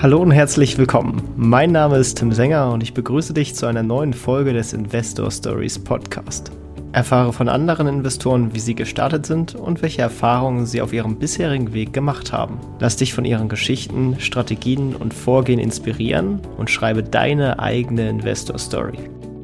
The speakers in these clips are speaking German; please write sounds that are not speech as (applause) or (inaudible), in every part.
Hallo und herzlich willkommen. Mein Name ist Tim Sänger und ich begrüße dich zu einer neuen Folge des Investor Stories Podcast. Erfahre von anderen Investoren, wie sie gestartet sind und welche Erfahrungen sie auf ihrem bisherigen Weg gemacht haben. Lass dich von ihren Geschichten, Strategien und Vorgehen inspirieren und schreibe deine eigene Investor Story.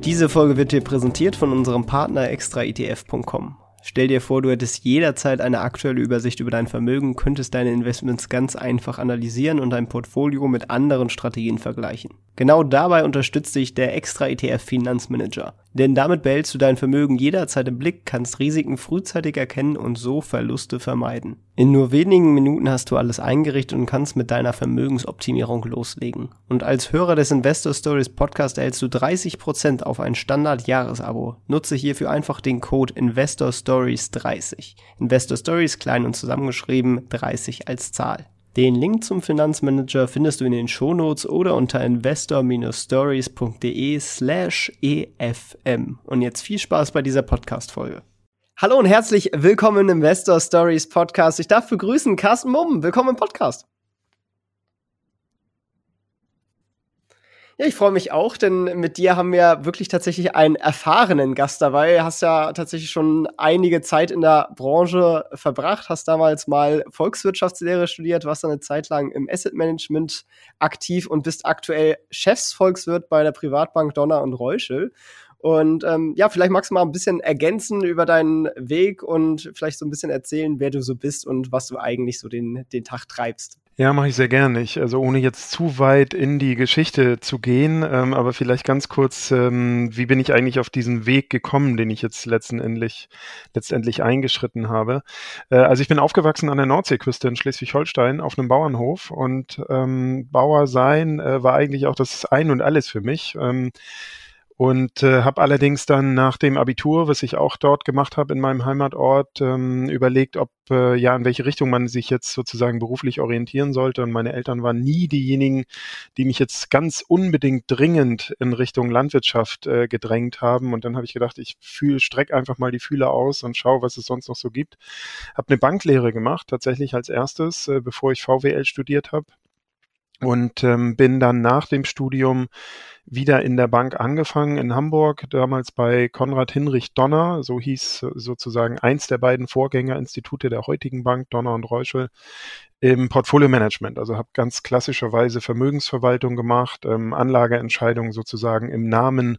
Diese Folge wird dir präsentiert von unserem Partner extraetf.com. Stell dir vor, du hättest jederzeit eine aktuelle Übersicht über dein Vermögen, könntest deine Investments ganz einfach analysieren und dein Portfolio mit anderen Strategien vergleichen. Genau dabei unterstützt dich der Extra ETF Finanzmanager. Denn damit behältst du dein Vermögen jederzeit im Blick, kannst Risiken frühzeitig erkennen und so Verluste vermeiden. In nur wenigen Minuten hast du alles eingerichtet und kannst mit deiner Vermögensoptimierung loslegen. Und als Hörer des Investor Stories Podcast erhältst du 30% auf ein Standard-Jahresabo. Nutze hierfür einfach den Code Investor Stories 30. Investor Stories klein und zusammengeschrieben 30 als Zahl. Den Link zum Finanzmanager findest du in den Shownotes oder unter investor-stories.de slash efm. Und jetzt viel Spaß bei dieser Podcast-Folge. Hallo und herzlich willkommen im Investor Stories Podcast. Ich darf begrüßen Carsten Mumm. Willkommen im Podcast. Ja, ich freue mich auch, denn mit dir haben wir wirklich tatsächlich einen erfahrenen Gast dabei. Hast ja tatsächlich schon einige Zeit in der Branche verbracht, hast damals mal Volkswirtschaftslehre studiert, warst dann eine Zeit lang im Asset Management aktiv und bist aktuell Chefsvolkswirt bei der Privatbank Donner und Reuschel. Und ähm, ja, vielleicht magst du mal ein bisschen ergänzen über deinen Weg und vielleicht so ein bisschen erzählen, wer du so bist und was du eigentlich so den, den Tag treibst. Ja, mache ich sehr gerne. Ich, also ohne jetzt zu weit in die Geschichte zu gehen, ähm, aber vielleicht ganz kurz, ähm, wie bin ich eigentlich auf diesen Weg gekommen, den ich jetzt letztendlich, letztendlich eingeschritten habe. Äh, also ich bin aufgewachsen an der Nordseeküste in Schleswig-Holstein auf einem Bauernhof und ähm, Bauer sein äh, war eigentlich auch das Ein und Alles für mich. Ähm, und äh, habe allerdings dann nach dem Abitur, was ich auch dort gemacht habe in meinem Heimatort, ähm, überlegt, ob äh, ja in welche Richtung man sich jetzt sozusagen beruflich orientieren sollte. Und meine Eltern waren nie diejenigen, die mich jetzt ganz unbedingt dringend in Richtung Landwirtschaft äh, gedrängt haben. Und dann habe ich gedacht, ich fühl, streck einfach mal die Fühler aus und schau, was es sonst noch so gibt. Habe eine Banklehre gemacht, tatsächlich als erstes, äh, bevor ich VWL studiert habe und ähm, bin dann nach dem Studium wieder in der Bank angefangen in Hamburg, damals bei Konrad Hinrich Donner, so hieß sozusagen eins der beiden Vorgängerinstitute der heutigen Bank, Donner und Reuschel, im Portfolio Management. Also habe ganz klassischerweise Vermögensverwaltung gemacht, ähm, Anlageentscheidungen sozusagen im Namen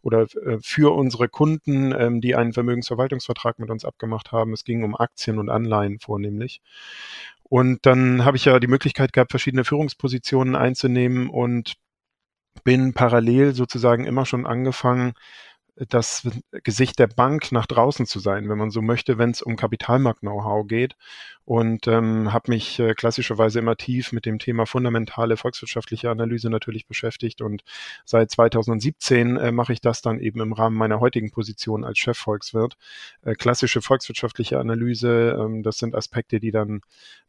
oder äh, für unsere Kunden, ähm, die einen Vermögensverwaltungsvertrag mit uns abgemacht haben. Es ging um Aktien und Anleihen vornehmlich. Und dann habe ich ja die Möglichkeit gehabt, verschiedene Führungspositionen einzunehmen und bin parallel sozusagen immer schon angefangen, das Gesicht der Bank nach draußen zu sein, wenn man so möchte, wenn es um Kapitalmarkt-Know-how geht. Und ähm, habe mich äh, klassischerweise immer tief mit dem Thema fundamentale volkswirtschaftliche Analyse natürlich beschäftigt. Und seit 2017 äh, mache ich das dann eben im Rahmen meiner heutigen Position als Chefvolkswirt. Äh, klassische volkswirtschaftliche Analyse, ähm, das sind Aspekte, die dann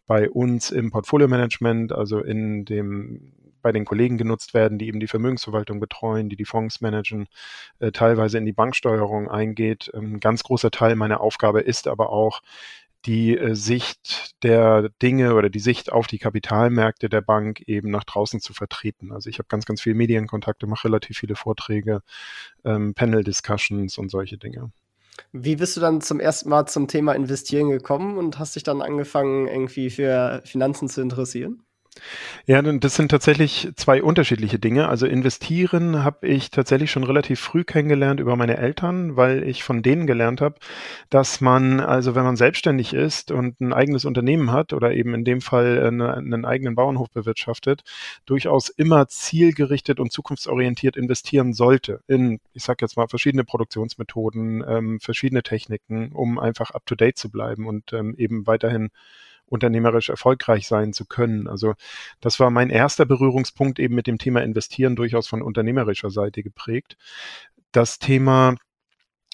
bei uns im Portfolio-Management, also in dem bei den Kollegen genutzt werden, die eben die Vermögensverwaltung betreuen, die die Fonds managen, äh, teilweise in die Banksteuerung eingeht. Ein ähm, ganz großer Teil meiner Aufgabe ist aber auch, die äh, Sicht der Dinge oder die Sicht auf die Kapitalmärkte der Bank eben nach draußen zu vertreten. Also ich habe ganz, ganz viele Medienkontakte, mache relativ viele Vorträge, ähm, Panel-Discussions und solche Dinge. Wie bist du dann zum ersten Mal zum Thema Investieren gekommen und hast dich dann angefangen, irgendwie für Finanzen zu interessieren? Ja, das sind tatsächlich zwei unterschiedliche Dinge. Also investieren habe ich tatsächlich schon relativ früh kennengelernt über meine Eltern, weil ich von denen gelernt habe, dass man, also wenn man selbstständig ist und ein eigenes Unternehmen hat oder eben in dem Fall eine, einen eigenen Bauernhof bewirtschaftet, durchaus immer zielgerichtet und zukunftsorientiert investieren sollte in, ich sage jetzt mal, verschiedene Produktionsmethoden, ähm, verschiedene Techniken, um einfach up-to-date zu bleiben und ähm, eben weiterhin unternehmerisch erfolgreich sein zu können. Also das war mein erster Berührungspunkt eben mit dem Thema Investieren durchaus von unternehmerischer Seite geprägt. Das Thema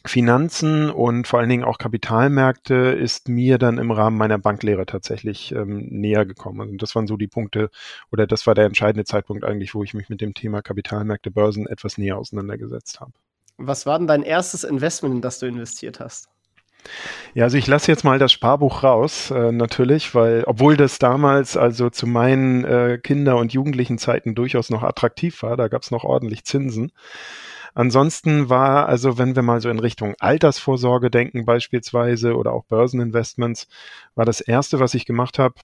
Finanzen und vor allen Dingen auch Kapitalmärkte ist mir dann im Rahmen meiner Banklehre tatsächlich ähm, näher gekommen. Und das waren so die Punkte oder das war der entscheidende Zeitpunkt eigentlich, wo ich mich mit dem Thema Kapitalmärkte, Börsen etwas näher auseinandergesetzt habe. Was war denn dein erstes Investment, in das du investiert hast? Ja, also ich lasse jetzt mal das Sparbuch raus, äh, natürlich, weil, obwohl das damals also zu meinen äh, Kinder- und Jugendlichen Zeiten durchaus noch attraktiv war, da gab es noch ordentlich Zinsen. Ansonsten war, also wenn wir mal so in Richtung Altersvorsorge denken beispielsweise oder auch Börseninvestments, war das erste, was ich gemacht habe,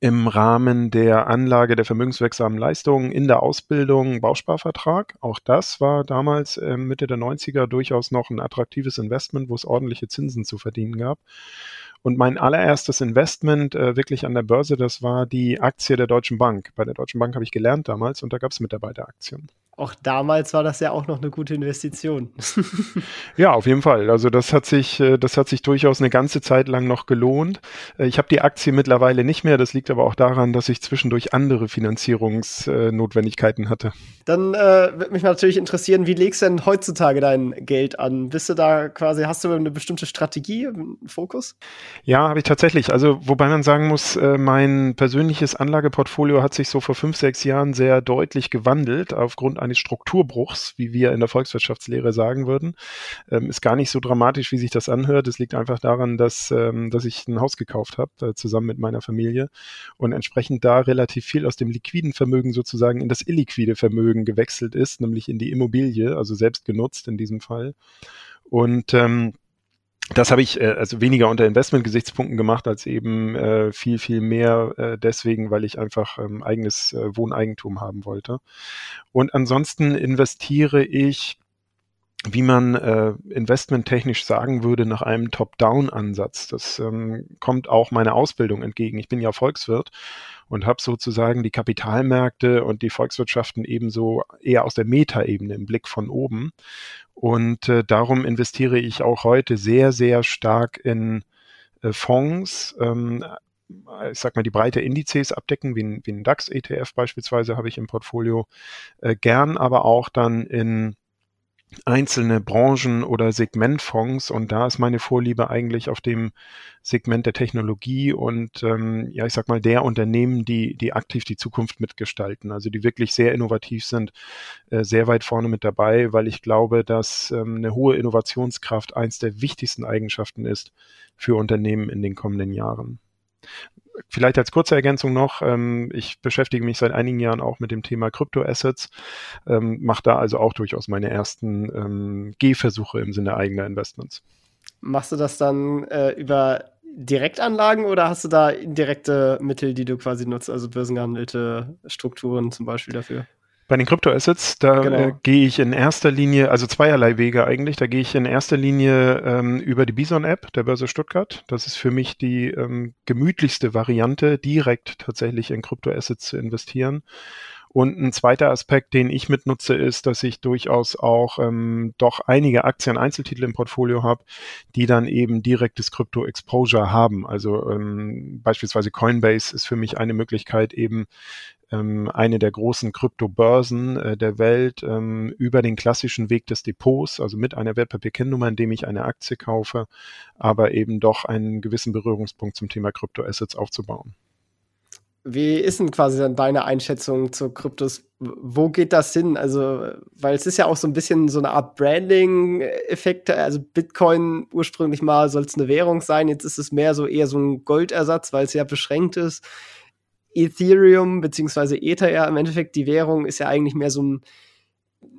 im Rahmen der Anlage der vermögenswirksamen Leistungen in der Ausbildung Bausparvertrag. Auch das war damals äh, Mitte der 90er durchaus noch ein attraktives Investment, wo es ordentliche Zinsen zu verdienen gab. Und mein allererstes Investment äh, wirklich an der Börse, das war die Aktie der Deutschen Bank. Bei der Deutschen Bank habe ich gelernt damals und da gab es Mitarbeiteraktien auch damals war das ja auch noch eine gute Investition. (laughs) ja, auf jeden Fall. Also das hat sich, äh, das hat sich durchaus eine ganze Zeit lang noch gelohnt. Äh, ich habe die Aktie mittlerweile nicht mehr. Das liegt aber auch daran, dass ich zwischendurch andere Finanzierungsnotwendigkeiten hatte. Dann äh, würde mich natürlich interessieren, wie legst du denn heutzutage dein Geld an? Bist du da quasi, hast du eine bestimmte Strategie, einen Fokus? Ja, habe ich tatsächlich. Also wobei man sagen muss, äh, mein persönliches Anlageportfolio hat sich so vor fünf, sechs Jahren sehr deutlich gewandelt aufgrund eines Strukturbruchs, wie wir in der Volkswirtschaftslehre sagen würden. Ähm, ist gar nicht so dramatisch, wie sich das anhört. Es liegt einfach daran, dass, ähm, dass ich ein Haus gekauft habe, äh, zusammen mit meiner Familie und entsprechend da relativ viel aus dem liquiden Vermögen sozusagen in das illiquide Vermögen gewechselt ist, nämlich in die Immobilie, also selbst genutzt in diesem Fall. Und ähm, das habe ich äh, also weniger unter Investment-Gesichtspunkten gemacht, als eben äh, viel, viel mehr äh, deswegen, weil ich einfach ähm, eigenes äh, Wohneigentum haben wollte. Und ansonsten investiere ich wie man äh, investmenttechnisch sagen würde, nach einem Top-Down-Ansatz. Das ähm, kommt auch meiner Ausbildung entgegen. Ich bin ja Volkswirt und habe sozusagen die Kapitalmärkte und die Volkswirtschaften ebenso eher aus der Metaebene im Blick von oben. Und äh, darum investiere ich auch heute sehr, sehr stark in äh, Fonds. Ähm, ich sag mal, die breite Indizes abdecken, wie ein, wie ein DAX-ETF beispielsweise habe ich im Portfolio, äh, gern aber auch dann in einzelne Branchen oder Segmentfonds. Und da ist meine Vorliebe eigentlich auf dem Segment der Technologie und ähm, ja, ich sag mal der Unternehmen, die, die aktiv die Zukunft mitgestalten, also die wirklich sehr innovativ sind, äh, sehr weit vorne mit dabei, weil ich glaube, dass ähm, eine hohe Innovationskraft eins der wichtigsten Eigenschaften ist für Unternehmen in den kommenden Jahren vielleicht als kurze Ergänzung noch, ähm, ich beschäftige mich seit einigen Jahren auch mit dem Thema Kryptoassets, ähm, mache da also auch durchaus meine ersten ähm, Gehversuche im Sinne eigener Investments. Machst du das dann äh, über Direktanlagen oder hast du da indirekte Mittel, die du quasi nutzt, also börsengehandelte Strukturen zum Beispiel dafür? Bei den Kryptoassets, da genau. äh, gehe ich in erster Linie, also zweierlei Wege eigentlich, da gehe ich in erster Linie ähm, über die Bison-App der Börse Stuttgart. Das ist für mich die ähm, gemütlichste Variante, direkt tatsächlich in Kryptoassets zu investieren. Und ein zweiter Aspekt, den ich mitnutze, ist, dass ich durchaus auch ähm, doch einige Aktien, Einzeltitel im Portfolio habe, die dann eben direktes Krypto-Exposure haben. Also ähm, beispielsweise Coinbase ist für mich eine Möglichkeit, eben ähm, eine der großen Kryptobörsen äh, der Welt ähm, über den klassischen Weg des Depots, also mit einer Wertpapierkennnummer, indem ich eine Aktie kaufe, aber eben doch einen gewissen Berührungspunkt zum Thema Kryptoassets aufzubauen. Wie ist denn quasi dann deine Einschätzung zu Kryptos? Wo geht das hin? Also, weil es ist ja auch so ein bisschen so eine Art Branding-Effekt. Also Bitcoin ursprünglich mal soll es eine Währung sein, jetzt ist es mehr so eher so ein Goldersatz, weil es ja beschränkt ist. Ethereum beziehungsweise Ether ja im Endeffekt die Währung ist ja eigentlich mehr so ein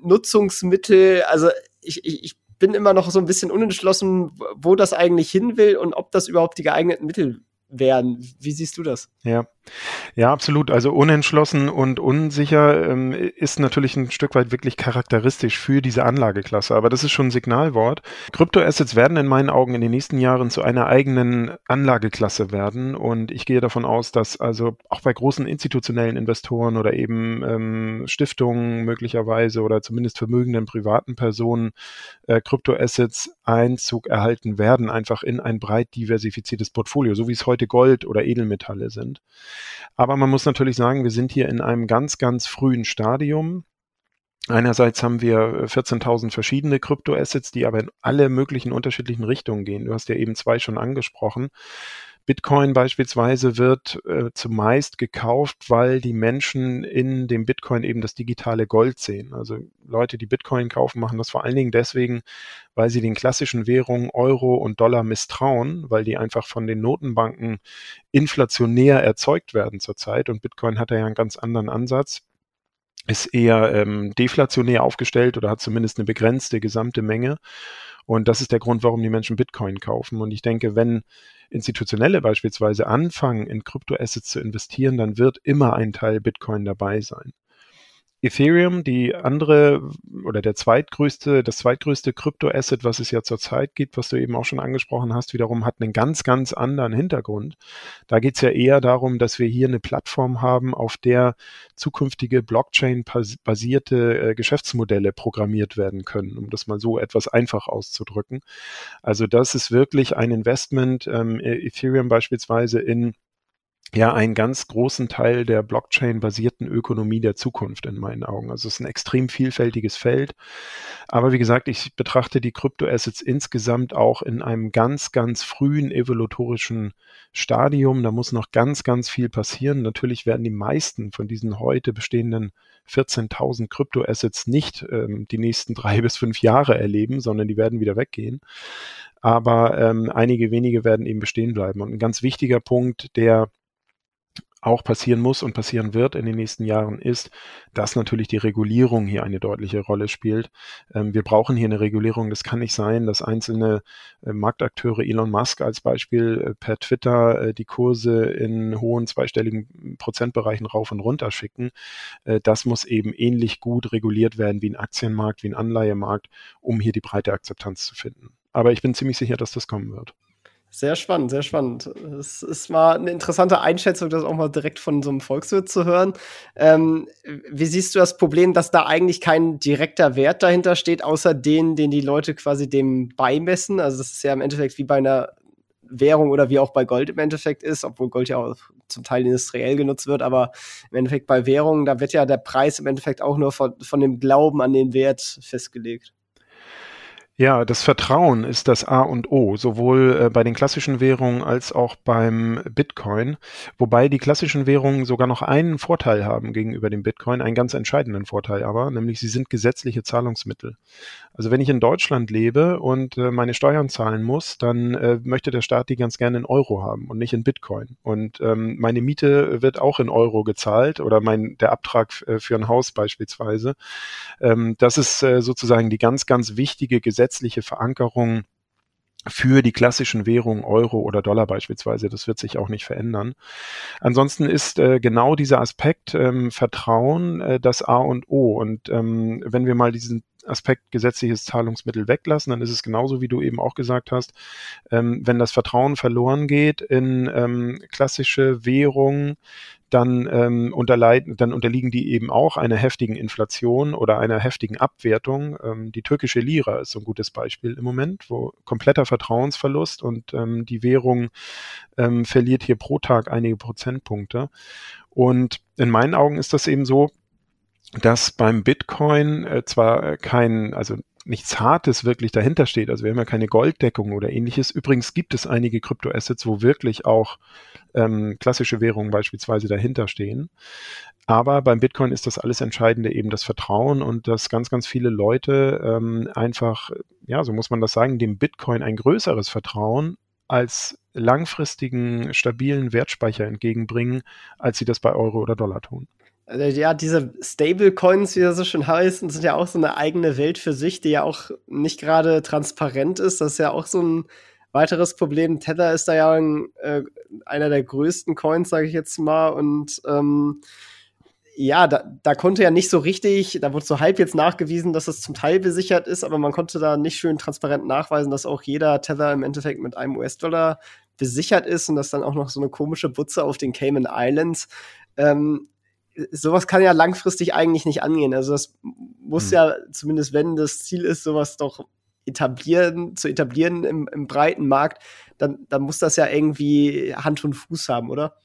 Nutzungsmittel. Also ich, ich, ich bin immer noch so ein bisschen unentschlossen, wo das eigentlich hin will und ob das überhaupt die geeigneten Mittel wären. Wie siehst du das? Ja, ja, absolut. Also unentschlossen und unsicher ähm, ist natürlich ein Stück weit wirklich charakteristisch für diese Anlageklasse. Aber das ist schon ein Signalwort. Kryptoassets werden in meinen Augen in den nächsten Jahren zu einer eigenen Anlageklasse werden. Und ich gehe davon aus, dass also auch bei großen institutionellen Investoren oder eben ähm, Stiftungen möglicherweise oder zumindest vermögenden privaten Personen äh, Kryptoassets Einzug erhalten werden, einfach in ein breit diversifiziertes Portfolio, so wie es heute Gold oder Edelmetalle sind. Aber man muss natürlich sagen, wir sind hier in einem ganz, ganz frühen Stadium. Einerseits haben wir 14.000 verschiedene Kryptoassets, die aber in alle möglichen unterschiedlichen Richtungen gehen. Du hast ja eben zwei schon angesprochen. Bitcoin beispielsweise wird äh, zumeist gekauft, weil die Menschen in dem Bitcoin eben das digitale Gold sehen. Also Leute, die Bitcoin kaufen, machen das vor allen Dingen deswegen, weil sie den klassischen Währungen Euro und Dollar misstrauen, weil die einfach von den Notenbanken inflationär erzeugt werden zurzeit. Und Bitcoin hat ja einen ganz anderen Ansatz ist eher ähm, deflationär aufgestellt oder hat zumindest eine begrenzte gesamte Menge. Und das ist der Grund, warum die Menschen Bitcoin kaufen. Und ich denke, wenn Institutionelle beispielsweise anfangen, in Kryptoassets zu investieren, dann wird immer ein Teil Bitcoin dabei sein. Ethereum, die andere oder der zweitgrößte, das zweitgrößte Kryptoasset, was es ja zurzeit gibt, was du eben auch schon angesprochen hast, wiederum hat einen ganz, ganz anderen Hintergrund. Da geht es ja eher darum, dass wir hier eine Plattform haben, auf der zukünftige Blockchain-basierte äh, Geschäftsmodelle programmiert werden können, um das mal so etwas einfach auszudrücken. Also das ist wirklich ein Investment, ähm, Ethereum beispielsweise in ja einen ganz großen Teil der Blockchain-basierten Ökonomie der Zukunft in meinen Augen. Also es ist ein extrem vielfältiges Feld. Aber wie gesagt, ich betrachte die Kryptoassets insgesamt auch in einem ganz, ganz frühen evolutorischen Stadium. Da muss noch ganz, ganz viel passieren. Natürlich werden die meisten von diesen heute bestehenden 14.000 Kryptoassets nicht ähm, die nächsten drei (laughs) bis fünf Jahre erleben, sondern die werden wieder weggehen. Aber ähm, einige wenige werden eben bestehen bleiben. Und ein ganz wichtiger Punkt, der auch passieren muss und passieren wird in den nächsten Jahren, ist, dass natürlich die Regulierung hier eine deutliche Rolle spielt. Ähm, wir brauchen hier eine Regulierung. Das kann nicht sein, dass einzelne äh, Marktakteure, Elon Musk als Beispiel, äh, per Twitter äh, die Kurse in hohen zweistelligen Prozentbereichen rauf und runter schicken. Das muss eben ähnlich gut reguliert werden wie ein Aktienmarkt, wie ein Anleihemarkt, um hier die breite Akzeptanz zu finden. Aber ich bin ziemlich sicher, dass das kommen wird. Sehr spannend, sehr spannend. Es ist mal eine interessante Einschätzung, das auch mal direkt von so einem Volkswirt zu hören. Ähm, wie siehst du das Problem, dass da eigentlich kein direkter Wert dahinter steht, außer den, den die Leute quasi dem beimessen? Also das ist ja im Endeffekt wie bei einer Währung oder wie auch bei Gold im Endeffekt ist, obwohl Gold ja auch zum Teil industriell genutzt wird, aber im Endeffekt bei Währungen, da wird ja der Preis im Endeffekt auch nur von, von dem Glauben an den Wert festgelegt. Ja, das Vertrauen ist das A und O, sowohl äh, bei den klassischen Währungen als auch beim Bitcoin, wobei die klassischen Währungen sogar noch einen Vorteil haben gegenüber dem Bitcoin, einen ganz entscheidenden Vorteil aber, nämlich sie sind gesetzliche Zahlungsmittel. Also wenn ich in Deutschland lebe und äh, meine Steuern zahlen muss, dann äh, möchte der Staat die ganz gerne in Euro haben und nicht in Bitcoin. Und ähm, meine Miete wird auch in Euro gezahlt oder mein der Abtrag äh, für ein Haus beispielsweise. Ähm, das ist äh, sozusagen die ganz, ganz wichtige Gesetzliche Verankerung für die klassischen Währungen Euro oder Dollar beispielsweise. Das wird sich auch nicht verändern. Ansonsten ist äh, genau dieser Aspekt ähm, Vertrauen äh, das A und O. Und ähm, wenn wir mal diesen Aspekt gesetzliches Zahlungsmittel weglassen, dann ist es genauso, wie du eben auch gesagt hast, ähm, wenn das Vertrauen verloren geht in ähm, klassische Währungen, dann, ähm, unterleiden, dann unterliegen die eben auch einer heftigen Inflation oder einer heftigen Abwertung. Ähm, die türkische Lira ist so ein gutes Beispiel im Moment, wo kompletter Vertrauensverlust und ähm, die Währung ähm, verliert hier pro Tag einige Prozentpunkte. Und in meinen Augen ist das eben so, dass beim Bitcoin äh, zwar kein, also nichts Hartes wirklich dahinter steht. Also wir haben ja keine Golddeckung oder ähnliches. Übrigens gibt es einige Kryptoassets, wo wirklich auch ähm, klassische Währungen beispielsweise dahinter stehen. Aber beim Bitcoin ist das alles Entscheidende eben das Vertrauen und dass ganz, ganz viele Leute ähm, einfach, ja, so muss man das sagen, dem Bitcoin ein größeres Vertrauen als langfristigen, stabilen Wertspeicher entgegenbringen, als sie das bei Euro oder Dollar tun. Äh, ja, diese Stablecoins, wie das so schön heißen, sind ja auch so eine eigene Welt für sich, die ja auch nicht gerade transparent ist. Das ist ja auch so ein weiteres Problem. Tether ist da ja ein, äh, einer der größten Coins, sage ich jetzt mal. Und ähm, ja, da, da konnte ja nicht so richtig, da wurde so halb jetzt nachgewiesen, dass es zum Teil besichert ist, aber man konnte da nicht schön transparent nachweisen, dass auch jeder Tether im Endeffekt mit einem US-Dollar besichert ist und dass dann auch noch so eine komische Butze auf den Cayman Islands. Ähm, sowas kann ja langfristig eigentlich nicht angehen. Also das muss hm. ja, zumindest wenn das Ziel ist, sowas doch etablieren, zu etablieren im, im breiten Markt, dann, dann muss das ja irgendwie Hand und Fuß haben, oder?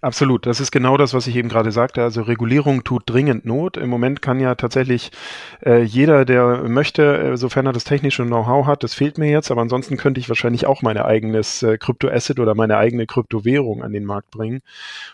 Absolut, das ist genau das, was ich eben gerade sagte. Also Regulierung tut dringend Not. Im Moment kann ja tatsächlich äh, jeder, der möchte, äh, sofern er das technische Know-how hat, das fehlt mir jetzt, aber ansonsten könnte ich wahrscheinlich auch mein eigenes äh, Kryptoasset oder meine eigene Kryptowährung an den Markt bringen.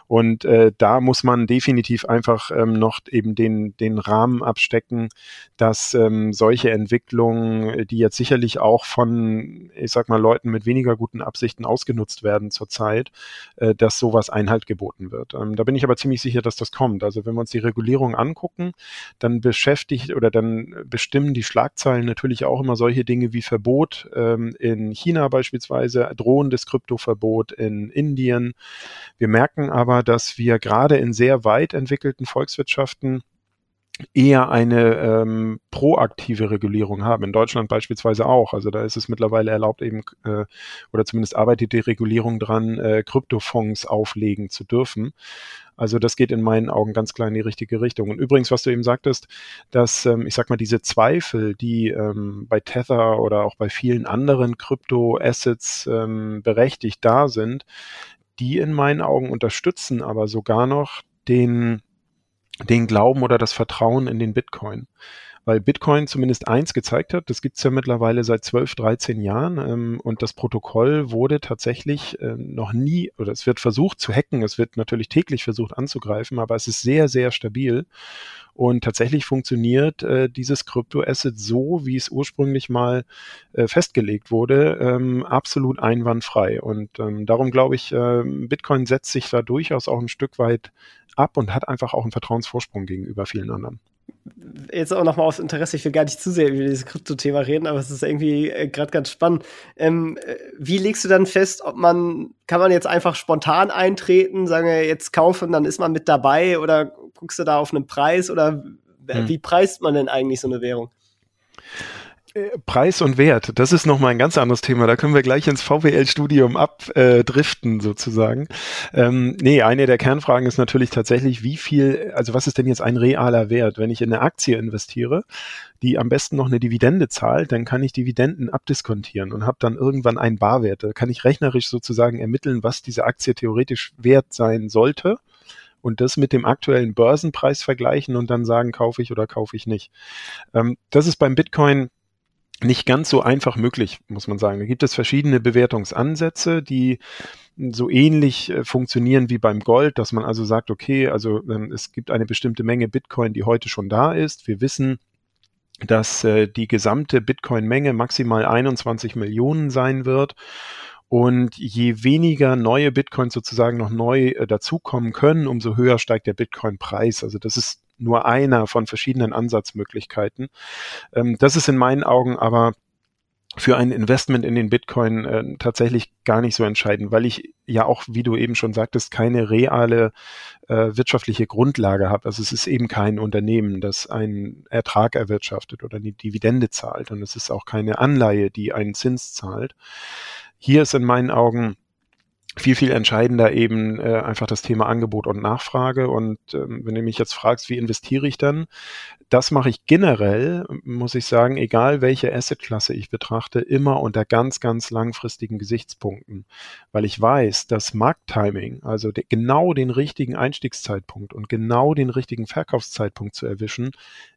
Und äh, da muss man definitiv einfach ähm, noch eben den, den Rahmen abstecken, dass ähm, solche Entwicklungen, die jetzt sicherlich auch von, ich sag mal, Leuten mit weniger guten Absichten ausgenutzt werden zurzeit, äh, dass sowas einhalten Inhalt geboten wird. Ähm, da bin ich aber ziemlich sicher, dass das kommt. Also wenn wir uns die Regulierung angucken, dann beschäftigt oder dann bestimmen die Schlagzeilen natürlich auch immer solche Dinge wie Verbot ähm, in China beispielsweise, drohendes Kryptoverbot in Indien. Wir merken aber, dass wir gerade in sehr weit entwickelten Volkswirtschaften eher eine ähm, proaktive Regulierung haben. In Deutschland beispielsweise auch. Also da ist es mittlerweile erlaubt eben, äh, oder zumindest arbeitet die Regulierung dran, äh, Kryptofonds auflegen zu dürfen. Also das geht in meinen Augen ganz klar in die richtige Richtung. Und übrigens, was du eben sagtest, dass, ähm, ich sag mal, diese Zweifel, die ähm, bei Tether oder auch bei vielen anderen Krypto-Assets ähm, berechtigt da sind, die in meinen Augen unterstützen aber sogar noch den den Glauben oder das Vertrauen in den Bitcoin. Weil Bitcoin zumindest eins gezeigt hat, das gibt's ja mittlerweile seit 12, 13 Jahren ähm, und das Protokoll wurde tatsächlich äh, noch nie, oder es wird versucht zu hacken, es wird natürlich täglich versucht anzugreifen, aber es ist sehr, sehr stabil und tatsächlich funktioniert äh, dieses Kryptoasset so, wie es ursprünglich mal äh, festgelegt wurde, ähm, absolut einwandfrei. Und ähm, darum glaube ich, äh, Bitcoin setzt sich da durchaus auch ein Stück weit ab und hat einfach auch einen Vertrauensvorsprung gegenüber vielen anderen jetzt auch nochmal aus Interesse, ich will gar nicht zu sehr über dieses Krypto-Thema reden, aber es ist irgendwie äh, gerade ganz spannend. Ähm, äh, wie legst du dann fest, ob man, kann man jetzt einfach spontan eintreten, sagen wir jetzt kaufen, dann ist man mit dabei oder guckst du da auf einen Preis oder hm. wie preist man denn eigentlich so eine Währung? Preis und Wert, das ist nochmal ein ganz anderes Thema. Da können wir gleich ins VWL-Studium abdriften sozusagen. Ähm, nee, eine der Kernfragen ist natürlich tatsächlich, wie viel, also was ist denn jetzt ein realer Wert? Wenn ich in eine Aktie investiere, die am besten noch eine Dividende zahlt, dann kann ich Dividenden abdiskontieren und habe dann irgendwann einen Barwert. Da kann ich rechnerisch sozusagen ermitteln, was diese Aktie theoretisch wert sein sollte und das mit dem aktuellen Börsenpreis vergleichen und dann sagen, kaufe ich oder kaufe ich nicht. Ähm, das ist beim Bitcoin nicht ganz so einfach möglich, muss man sagen. Da gibt es verschiedene Bewertungsansätze, die so ähnlich äh, funktionieren wie beim Gold, dass man also sagt, okay, also ähm, es gibt eine bestimmte Menge Bitcoin, die heute schon da ist. Wir wissen, dass äh, die gesamte Bitcoin-Menge maximal 21 Millionen sein wird. Und je weniger neue Bitcoins sozusagen noch neu äh, dazukommen können, umso höher steigt der Bitcoin-Preis. Also das ist nur einer von verschiedenen Ansatzmöglichkeiten. Ähm, das ist in meinen Augen aber für ein Investment in den Bitcoin äh, tatsächlich gar nicht so entscheidend, weil ich ja auch, wie du eben schon sagtest, keine reale äh, wirtschaftliche Grundlage habe. Also es ist eben kein Unternehmen, das einen Ertrag erwirtschaftet oder eine Dividende zahlt und es ist auch keine Anleihe, die einen Zins zahlt. Hier ist in meinen Augen viel, viel entscheidender eben äh, einfach das Thema Angebot und Nachfrage. Und ähm, wenn du mich jetzt fragst, wie investiere ich dann, das mache ich generell, muss ich sagen, egal welche Assetklasse ich betrachte, immer unter ganz, ganz langfristigen Gesichtspunkten. Weil ich weiß, dass Markttiming, also de genau den richtigen Einstiegszeitpunkt und genau den richtigen Verkaufszeitpunkt zu erwischen,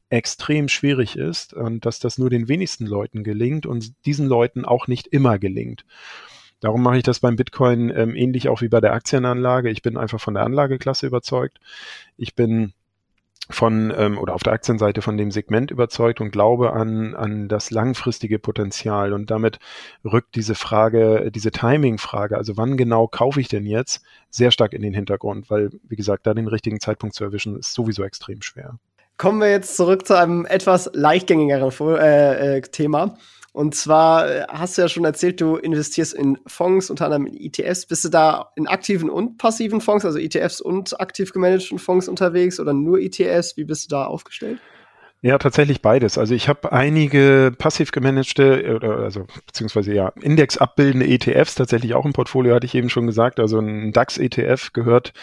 extrem schwierig ist und dass das nur den wenigsten Leuten gelingt und diesen Leuten auch nicht immer gelingt. Darum mache ich das beim Bitcoin ähm, ähnlich auch wie bei der Aktienanlage. Ich bin einfach von der Anlageklasse überzeugt. Ich bin von ähm, oder auf der Aktienseite von dem Segment überzeugt und glaube an, an das langfristige Potenzial. Und damit rückt diese Frage, diese Timing-Frage, also wann genau kaufe ich denn jetzt, sehr stark in den Hintergrund, weil, wie gesagt, da den richtigen Zeitpunkt zu erwischen, ist sowieso extrem schwer. Kommen wir jetzt zurück zu einem etwas leichtgängigeren äh, äh, Thema. Und zwar äh, hast du ja schon erzählt, du investierst in Fonds, unter anderem in ETFs. Bist du da in aktiven und passiven Fonds, also ETFs und aktiv gemanagten Fonds unterwegs oder nur ETFs? Wie bist du da aufgestellt? Ja, tatsächlich beides. Also ich habe einige passiv gemanagte, äh, also beziehungsweise ja, indexabbildende ETFs tatsächlich auch im Portfolio, hatte ich eben schon gesagt. Also ein DAX-ETF gehört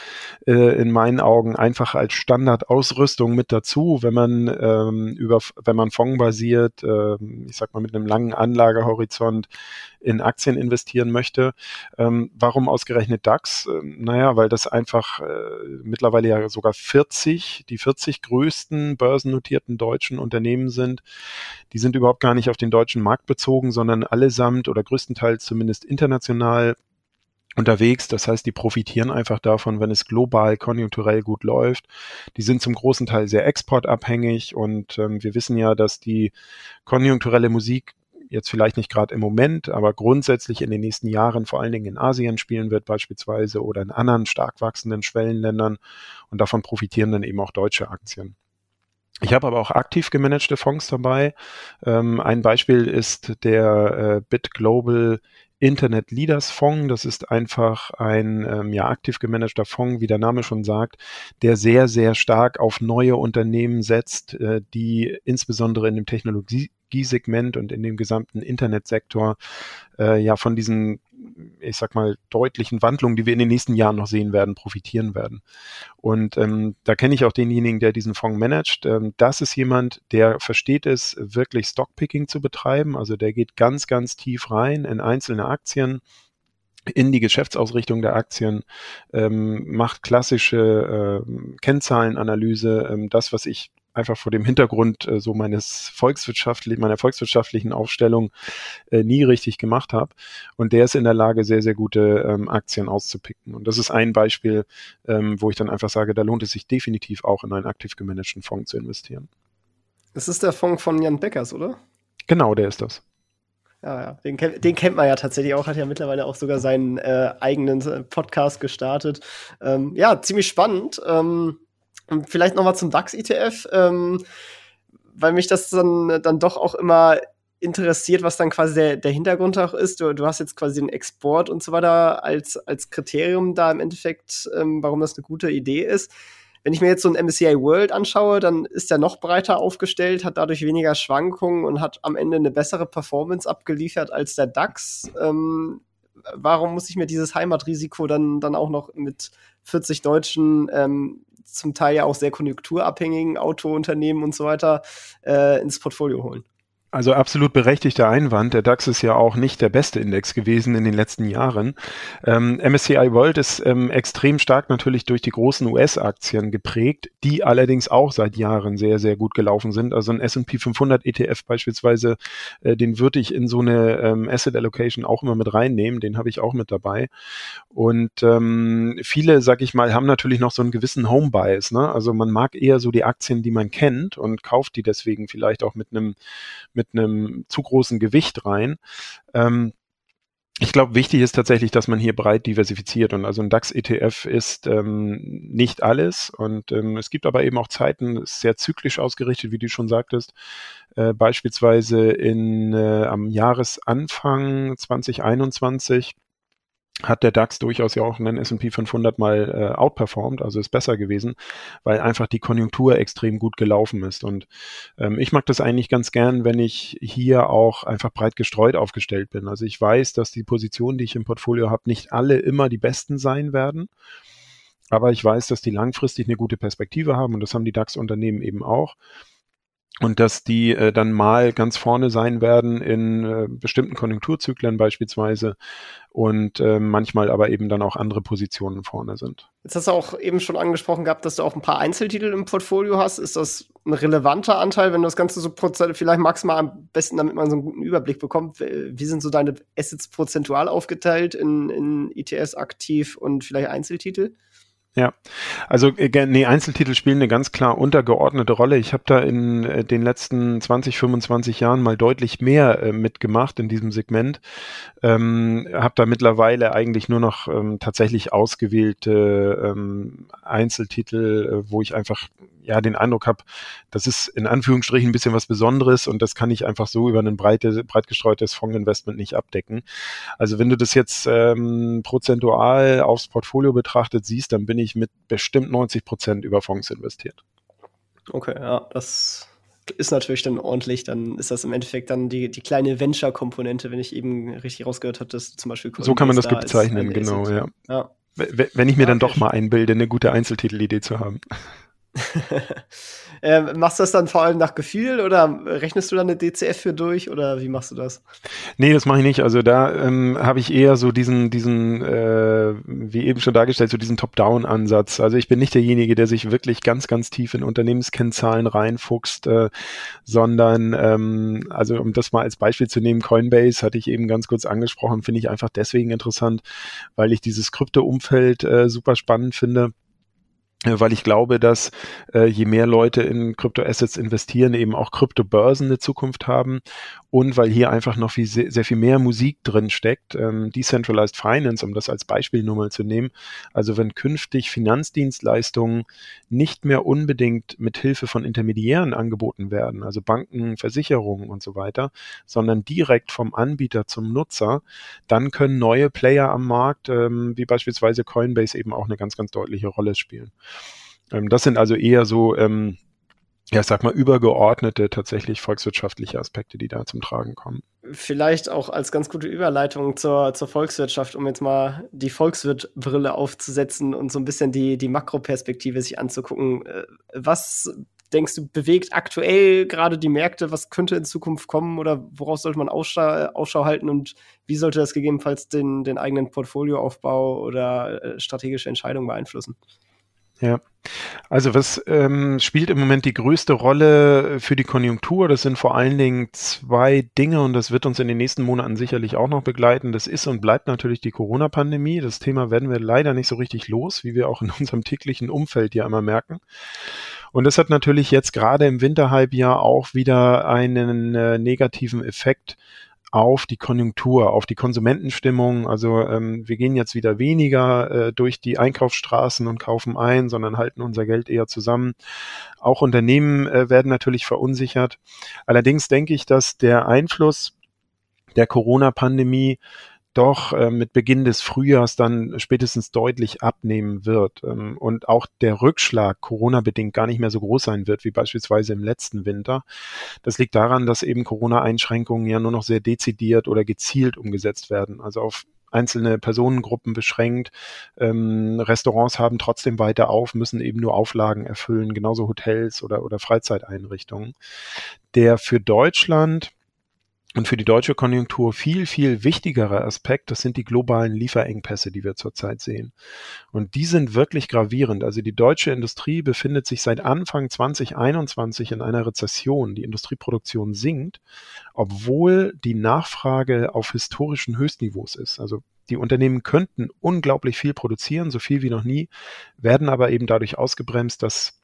äh, in meinen Augen einfach als Standardausrüstung mit dazu, wenn man ähm, über, wenn man fondbasiert, äh, ich sag mal mit einem langen Anlagehorizont in Aktien investieren möchte. Ähm, warum ausgerechnet DAX? Ähm, naja, weil das einfach äh, mittlerweile ja sogar 40, die 40 größten börsennotierten deutschen Unternehmen sind. Die sind überhaupt gar nicht auf den deutschen Markt bezogen, sondern allesamt oder größtenteils zumindest international unterwegs. Das heißt, die profitieren einfach davon, wenn es global konjunkturell gut läuft. Die sind zum großen Teil sehr exportabhängig und ähm, wir wissen ja, dass die konjunkturelle Musik jetzt vielleicht nicht gerade im Moment, aber grundsätzlich in den nächsten Jahren vor allen Dingen in Asien spielen wird beispielsweise oder in anderen stark wachsenden Schwellenländern und davon profitieren dann eben auch deutsche Aktien. Ich habe aber auch aktiv gemanagte Fonds dabei. Ähm, ein Beispiel ist der äh, Bit Global Internet Leaders Fonds. Das ist einfach ein ähm, ja, aktiv gemanagter Fonds, wie der Name schon sagt, der sehr, sehr stark auf neue Unternehmen setzt, äh, die insbesondere in dem Technologiesegment und in dem gesamten Internetsektor äh, ja von diesen ich sag mal, deutlichen Wandlungen, die wir in den nächsten Jahren noch sehen werden, profitieren werden. Und ähm, da kenne ich auch denjenigen, der diesen Fonds managt. Ähm, das ist jemand, der versteht es, wirklich Stockpicking zu betreiben. Also der geht ganz, ganz tief rein in einzelne Aktien in die Geschäftsausrichtung der Aktien, ähm, macht klassische äh, Kennzahlenanalyse, ähm, das, was ich einfach vor dem Hintergrund äh, so meines volkswirtschaftlichen, meiner volkswirtschaftlichen Aufstellung äh, nie richtig gemacht habe. Und der ist in der Lage, sehr, sehr gute ähm, Aktien auszupicken. Und das ist ein Beispiel, ähm, wo ich dann einfach sage, da lohnt es sich definitiv auch in einen aktiv gemanagten Fonds zu investieren. Das ist der Fonds von Jan Beckers, oder? Genau, der ist das. Ja, ja. Den, den, kennt man ja tatsächlich auch, hat ja mittlerweile auch sogar seinen äh, eigenen äh, Podcast gestartet. Ähm, ja, ziemlich spannend. Ähm, und vielleicht noch mal zum DAX-ETF, ähm, weil mich das dann, dann doch auch immer interessiert, was dann quasi der, der Hintergrund auch ist. Du, du hast jetzt quasi den Export und so weiter als, als Kriterium da im Endeffekt, ähm, warum das eine gute Idee ist. Wenn ich mir jetzt so ein MSCI World anschaue, dann ist er noch breiter aufgestellt, hat dadurch weniger Schwankungen und hat am Ende eine bessere Performance abgeliefert als der DAX. Ähm, warum muss ich mir dieses Heimatrisiko dann, dann auch noch mit 40 deutschen ähm, zum Teil ja auch sehr konjunkturabhängigen Autounternehmen und so weiter äh, ins Portfolio holen. Also absolut berechtigter Einwand. Der DAX ist ja auch nicht der beste Index gewesen in den letzten Jahren. Ähm, MSCI World ist ähm, extrem stark natürlich durch die großen US-Aktien geprägt, die allerdings auch seit Jahren sehr, sehr gut gelaufen sind. Also ein S&P 500 ETF beispielsweise, äh, den würde ich in so eine ähm, Asset Allocation auch immer mit reinnehmen. Den habe ich auch mit dabei. Und ähm, viele, sag ich mal, haben natürlich noch so einen gewissen Home Bias. Ne? Also man mag eher so die Aktien, die man kennt und kauft die deswegen vielleicht auch mit einem mit mit einem zu großen Gewicht rein. Ähm, ich glaube, wichtig ist tatsächlich, dass man hier breit diversifiziert. Und also ein DAX-ETF ist ähm, nicht alles. Und ähm, es gibt aber eben auch Zeiten, sehr zyklisch ausgerichtet, wie du schon sagtest, äh, beispielsweise in, äh, am Jahresanfang 2021 hat der DAX durchaus ja auch einen S&P 500 mal äh, outperformed, also ist besser gewesen, weil einfach die Konjunktur extrem gut gelaufen ist. Und ähm, ich mag das eigentlich ganz gern, wenn ich hier auch einfach breit gestreut aufgestellt bin. Also ich weiß, dass die Positionen, die ich im Portfolio habe, nicht alle immer die besten sein werden. Aber ich weiß, dass die langfristig eine gute Perspektive haben und das haben die DAX-Unternehmen eben auch und dass die äh, dann mal ganz vorne sein werden in äh, bestimmten Konjunkturzyklen beispielsweise und äh, manchmal aber eben dann auch andere Positionen vorne sind. Jetzt hast du auch eben schon angesprochen gehabt, dass du auch ein paar Einzeltitel im Portfolio hast. Ist das ein relevanter Anteil, wenn du das Ganze so prozentual, vielleicht magst du mal am besten, damit man so einen guten Überblick bekommt, wie sind so deine Assets prozentual aufgeteilt in, in ETS aktiv und vielleicht Einzeltitel? Ja, also äh, nee, Einzeltitel spielen eine ganz klar untergeordnete Rolle. Ich habe da in äh, den letzten 20, 25 Jahren mal deutlich mehr äh, mitgemacht in diesem Segment. Ähm, habe da mittlerweile eigentlich nur noch ähm, tatsächlich ausgewählte ähm, Einzeltitel, äh, wo ich einfach ja den Eindruck habe, das ist in Anführungsstrichen ein bisschen was Besonderes und das kann ich einfach so über ein breite, breit gestreutes Fondsinvestment nicht abdecken. Also wenn du das jetzt ähm, prozentual aufs Portfolio betrachtet siehst, dann bin ich mit bestimmt 90 Prozent über Fonds investiert. Okay, ja, das ist natürlich dann ordentlich, dann ist das im Endeffekt dann die, die kleine Venture-Komponente, wenn ich eben richtig rausgehört habe, dass zum Beispiel So kann man das bezeichnen, genau, ja. ja. Wenn ich mir dann doch mal einbilde, eine gute Einzeltitelidee zu haben. (laughs) ähm, machst du das dann vor allem nach Gefühl oder rechnest du dann eine DCF für durch oder wie machst du das? Nee, das mache ich nicht. Also da ähm, habe ich eher so diesen, diesen, äh, wie eben schon dargestellt, so diesen Top-Down-Ansatz. Also ich bin nicht derjenige, der sich wirklich ganz, ganz tief in Unternehmenskennzahlen reinfuchst, äh, sondern ähm, also um das mal als Beispiel zu nehmen, Coinbase hatte ich eben ganz kurz angesprochen, finde ich einfach deswegen interessant, weil ich dieses Krypto-Umfeld äh, super spannend finde weil ich glaube, dass äh, je mehr Leute in Kryptoassets investieren, eben auch Kryptobörsen eine Zukunft haben und weil hier einfach noch viel, sehr, sehr viel mehr Musik drin steckt. Ähm, Decentralized Finance, um das als Beispiel nur mal zu nehmen. Also wenn künftig Finanzdienstleistungen nicht mehr unbedingt mit Hilfe von Intermediären angeboten werden, also Banken, Versicherungen und so weiter, sondern direkt vom Anbieter zum Nutzer, dann können neue Player am Markt, ähm, wie beispielsweise Coinbase, eben auch eine ganz, ganz deutliche Rolle spielen. Ähm, das sind also eher so, ähm, ja, sag mal, übergeordnete, tatsächlich volkswirtschaftliche Aspekte, die da zum Tragen kommen. Vielleicht auch als ganz gute Überleitung zur, zur Volkswirtschaft, um jetzt mal die Volkswirtbrille aufzusetzen und so ein bisschen die, die Makroperspektive sich anzugucken. Äh, was denkst du, bewegt aktuell gerade die Märkte? Was könnte in Zukunft kommen oder woraus sollte man Ausschau, Ausschau halten und wie sollte das gegebenenfalls den, den eigenen Portfolioaufbau oder äh, strategische Entscheidungen beeinflussen? Ja, also was ähm, spielt im Moment die größte Rolle für die Konjunktur? Das sind vor allen Dingen zwei Dinge und das wird uns in den nächsten Monaten sicherlich auch noch begleiten. Das ist und bleibt natürlich die Corona-Pandemie. Das Thema werden wir leider nicht so richtig los, wie wir auch in (laughs) unserem täglichen Umfeld ja immer merken. Und das hat natürlich jetzt gerade im Winterhalbjahr auch wieder einen äh, negativen Effekt auf die Konjunktur, auf die Konsumentenstimmung. Also ähm, wir gehen jetzt wieder weniger äh, durch die Einkaufsstraßen und kaufen ein, sondern halten unser Geld eher zusammen. Auch Unternehmen äh, werden natürlich verunsichert. Allerdings denke ich, dass der Einfluss der Corona-Pandemie doch äh, mit Beginn des Frühjahrs dann spätestens deutlich abnehmen wird ähm, und auch der Rückschlag Corona-bedingt gar nicht mehr so groß sein wird wie beispielsweise im letzten Winter. Das liegt daran, dass eben Corona-Einschränkungen ja nur noch sehr dezidiert oder gezielt umgesetzt werden, also auf einzelne Personengruppen beschränkt. Ähm, Restaurants haben trotzdem weiter auf, müssen eben nur Auflagen erfüllen, genauso Hotels oder, oder Freizeiteinrichtungen. Der für Deutschland und für die deutsche Konjunktur viel, viel wichtigere Aspekt, das sind die globalen Lieferengpässe, die wir zurzeit sehen. Und die sind wirklich gravierend. Also die deutsche Industrie befindet sich seit Anfang 2021 in einer Rezession. Die Industrieproduktion sinkt, obwohl die Nachfrage auf historischen Höchstniveaus ist. Also die Unternehmen könnten unglaublich viel produzieren, so viel wie noch nie, werden aber eben dadurch ausgebremst, dass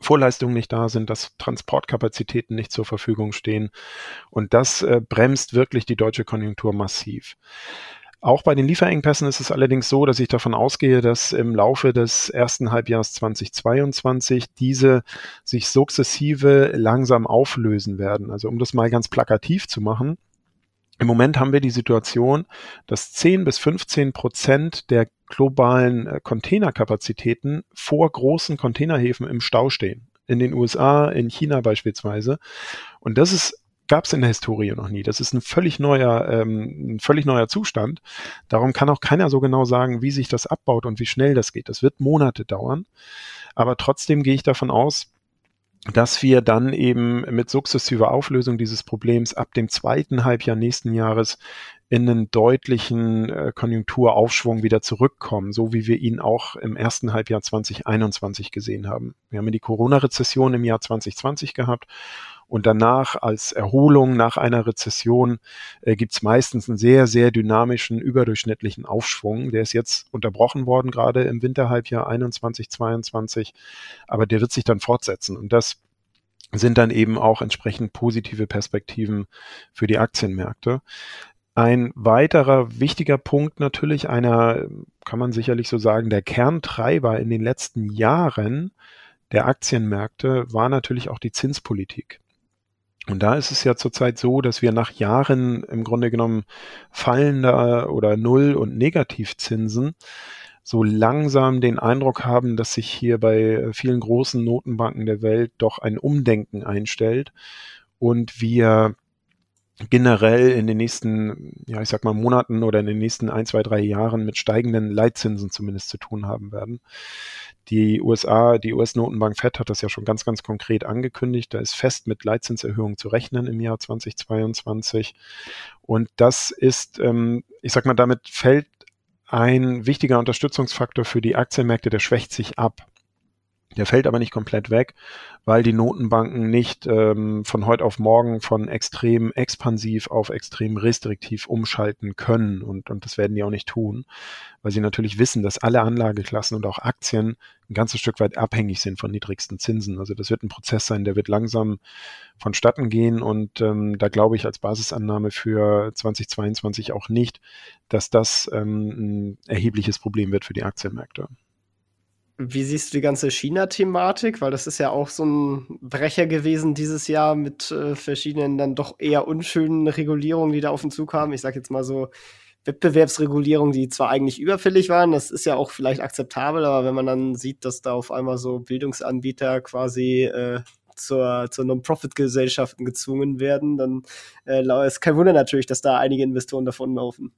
Vorleistungen nicht da sind, dass Transportkapazitäten nicht zur Verfügung stehen. Und das äh, bremst wirklich die deutsche Konjunktur massiv. Auch bei den Lieferengpässen ist es allerdings so, dass ich davon ausgehe, dass im Laufe des ersten Halbjahres 2022 diese sich sukzessive langsam auflösen werden. Also um das mal ganz plakativ zu machen, im Moment haben wir die Situation, dass 10 bis 15 Prozent der globalen äh, Containerkapazitäten vor großen Containerhäfen im Stau stehen. In den USA, in China beispielsweise. Und das ist gab es in der Historie noch nie. Das ist ein völlig neuer, ähm, ein völlig neuer Zustand. Darum kann auch keiner so genau sagen, wie sich das abbaut und wie schnell das geht. Das wird Monate dauern. Aber trotzdem gehe ich davon aus, dass wir dann eben mit sukzessiver Auflösung dieses Problems ab dem zweiten Halbjahr nächsten Jahres in einen deutlichen äh, Konjunkturaufschwung wieder zurückkommen, so wie wir ihn auch im ersten Halbjahr 2021 gesehen haben. Wir haben die Corona-Rezession im Jahr 2020 gehabt und danach als Erholung nach einer Rezession äh, gibt es meistens einen sehr, sehr dynamischen, überdurchschnittlichen Aufschwung. Der ist jetzt unterbrochen worden, gerade im Winterhalbjahr 21, 22, aber der wird sich dann fortsetzen. Und das sind dann eben auch entsprechend positive Perspektiven für die Aktienmärkte. Ein weiterer wichtiger Punkt natürlich, einer, kann man sicherlich so sagen, der Kerntreiber in den letzten Jahren der Aktienmärkte war natürlich auch die Zinspolitik. Und da ist es ja zurzeit so, dass wir nach Jahren im Grunde genommen fallender oder Null- und Negativzinsen so langsam den Eindruck haben, dass sich hier bei vielen großen Notenbanken der Welt doch ein Umdenken einstellt. Und wir generell in den nächsten, ja, ich sag mal, Monaten oder in den nächsten ein, zwei, drei Jahren mit steigenden Leitzinsen zumindest zu tun haben werden. Die USA, die US-Notenbank Fed hat das ja schon ganz, ganz konkret angekündigt. Da ist fest mit Leitzinserhöhungen zu rechnen im Jahr 2022. Und das ist, ähm, ich sag mal, damit fällt ein wichtiger Unterstützungsfaktor für die Aktienmärkte, der schwächt sich ab. Der fällt aber nicht komplett weg, weil die Notenbanken nicht ähm, von heute auf morgen von extrem expansiv auf extrem restriktiv umschalten können. Und, und das werden die auch nicht tun, weil sie natürlich wissen, dass alle Anlageklassen und auch Aktien ein ganzes Stück weit abhängig sind von niedrigsten Zinsen. Also das wird ein Prozess sein, der wird langsam vonstatten gehen. Und ähm, da glaube ich als Basisannahme für 2022 auch nicht, dass das ähm, ein erhebliches Problem wird für die Aktienmärkte. Wie siehst du die ganze China-Thematik? Weil das ist ja auch so ein Brecher gewesen dieses Jahr mit äh, verschiedenen dann doch eher unschönen Regulierungen, die da auf uns zukamen. Ich sage jetzt mal so Wettbewerbsregulierungen, die zwar eigentlich überfällig waren, das ist ja auch vielleicht akzeptabel, aber wenn man dann sieht, dass da auf einmal so Bildungsanbieter quasi äh, zur, zur Non-Profit-Gesellschaften gezwungen werden, dann äh, ist kein Wunder natürlich, dass da einige Investoren davonlaufen.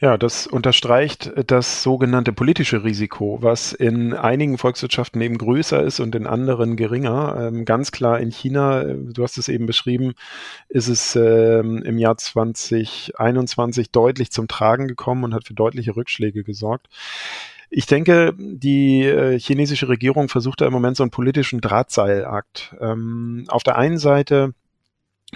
Ja, das unterstreicht das sogenannte politische Risiko, was in einigen Volkswirtschaften eben größer ist und in anderen geringer. Ähm, ganz klar in China, äh, du hast es eben beschrieben, ist es ähm, im Jahr 2021 deutlich zum Tragen gekommen und hat für deutliche Rückschläge gesorgt. Ich denke, die äh, chinesische Regierung versucht da im Moment so einen politischen Drahtseilakt. Ähm, auf der einen Seite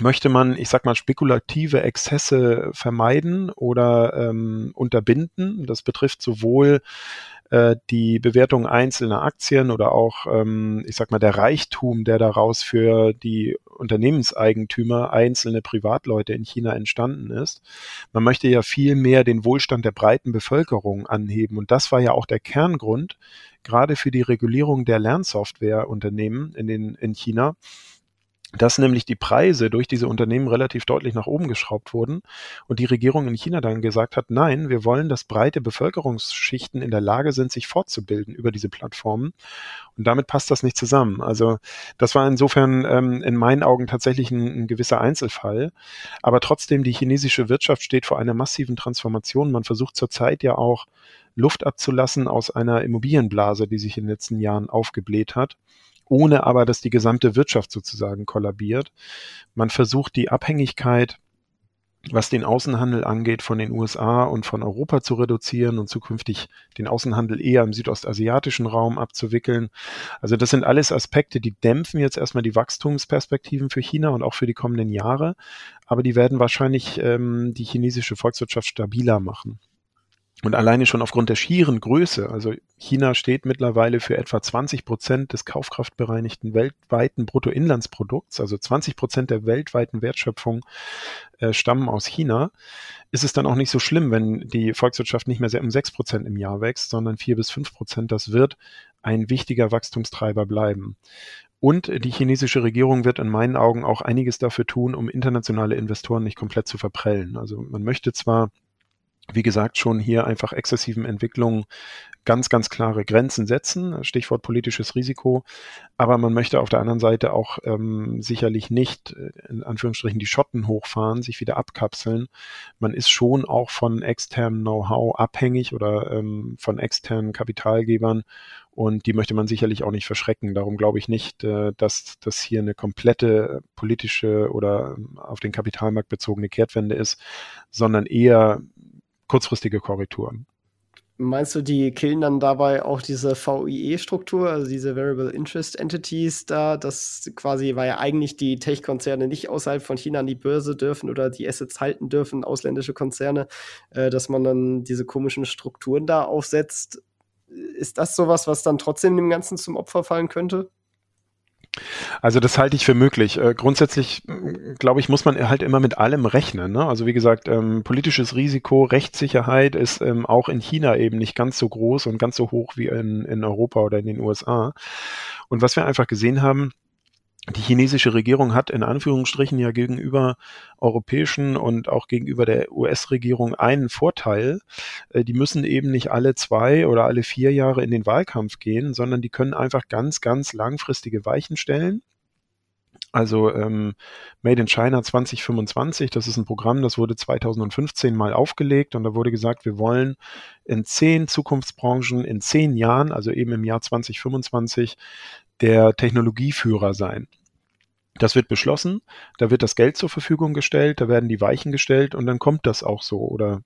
möchte man, ich sag mal, spekulative Exzesse vermeiden oder ähm, unterbinden. Das betrifft sowohl äh, die Bewertung einzelner Aktien oder auch, ähm, ich sag mal, der Reichtum, der daraus für die Unternehmenseigentümer, einzelne Privatleute in China entstanden ist. Man möchte ja viel mehr den Wohlstand der breiten Bevölkerung anheben. Und das war ja auch der Kerngrund, gerade für die Regulierung der Lernsoftwareunternehmen in, in China dass nämlich die Preise durch diese Unternehmen relativ deutlich nach oben geschraubt wurden und die Regierung in China dann gesagt hat, nein, wir wollen, dass breite Bevölkerungsschichten in der Lage sind, sich fortzubilden über diese Plattformen. Und damit passt das nicht zusammen. Also das war insofern ähm, in meinen Augen tatsächlich ein, ein gewisser Einzelfall. Aber trotzdem, die chinesische Wirtschaft steht vor einer massiven Transformation. Man versucht zurzeit ja auch Luft abzulassen aus einer Immobilienblase, die sich in den letzten Jahren aufgebläht hat ohne aber, dass die gesamte Wirtschaft sozusagen kollabiert. Man versucht die Abhängigkeit was den Außenhandel angeht, von den USA und von Europa zu reduzieren und zukünftig den Außenhandel eher im südostasiatischen Raum abzuwickeln. Also das sind alles Aspekte, die dämpfen jetzt erstmal die Wachstumsperspektiven für China und auch für die kommenden Jahre, aber die werden wahrscheinlich ähm, die chinesische Volkswirtschaft stabiler machen. Und alleine schon aufgrund der schieren Größe, also China steht mittlerweile für etwa 20 Prozent des kaufkraftbereinigten weltweiten Bruttoinlandsprodukts, also 20 Prozent der weltweiten Wertschöpfung äh, stammen aus China, ist es dann auch nicht so schlimm, wenn die Volkswirtschaft nicht mehr um 6 Prozent im Jahr wächst, sondern 4 bis 5 Prozent. Das wird ein wichtiger Wachstumstreiber bleiben. Und die chinesische Regierung wird in meinen Augen auch einiges dafür tun, um internationale Investoren nicht komplett zu verprellen. Also man möchte zwar wie gesagt, schon hier einfach exzessiven Entwicklungen ganz, ganz klare Grenzen setzen. Stichwort politisches Risiko. Aber man möchte auf der anderen Seite auch ähm, sicherlich nicht äh, in Anführungsstrichen die Schotten hochfahren, sich wieder abkapseln. Man ist schon auch von externem Know-how abhängig oder ähm, von externen Kapitalgebern. Und die möchte man sicherlich auch nicht verschrecken. Darum glaube ich nicht, äh, dass das hier eine komplette politische oder ähm, auf den Kapitalmarkt bezogene Kehrtwende ist, sondern eher kurzfristige Korrekturen. Meinst du, die killen dann dabei auch diese VIE-Struktur, also diese Variable Interest Entities da? Das quasi, weil ja eigentlich die Tech-Konzerne nicht außerhalb von China an die Börse dürfen oder die Assets halten dürfen, ausländische Konzerne, äh, dass man dann diese komischen Strukturen da aufsetzt. Ist das sowas, was dann trotzdem dem Ganzen zum Opfer fallen könnte? Also das halte ich für möglich. Äh, grundsätzlich, glaube ich, muss man halt immer mit allem rechnen. Ne? Also wie gesagt, ähm, politisches Risiko, Rechtssicherheit ist ähm, auch in China eben nicht ganz so groß und ganz so hoch wie in, in Europa oder in den USA. Und was wir einfach gesehen haben, die chinesische Regierung hat in Anführungsstrichen ja gegenüber europäischen und auch gegenüber der US-Regierung einen Vorteil. Äh, die müssen eben nicht alle zwei oder alle vier Jahre in den Wahlkampf gehen, sondern die können einfach ganz, ganz langfristige Weichen stellen Also ähm, Made in China 2025, das ist ein Programm, das wurde 2015 mal aufgelegt und da wurde gesagt, wir wollen in zehn Zukunftsbranchen in zehn Jahren, also eben im Jahr 2025, der Technologieführer sein. Das wird beschlossen, da wird das Geld zur Verfügung gestellt, da werden die Weichen gestellt und dann kommt das auch so oder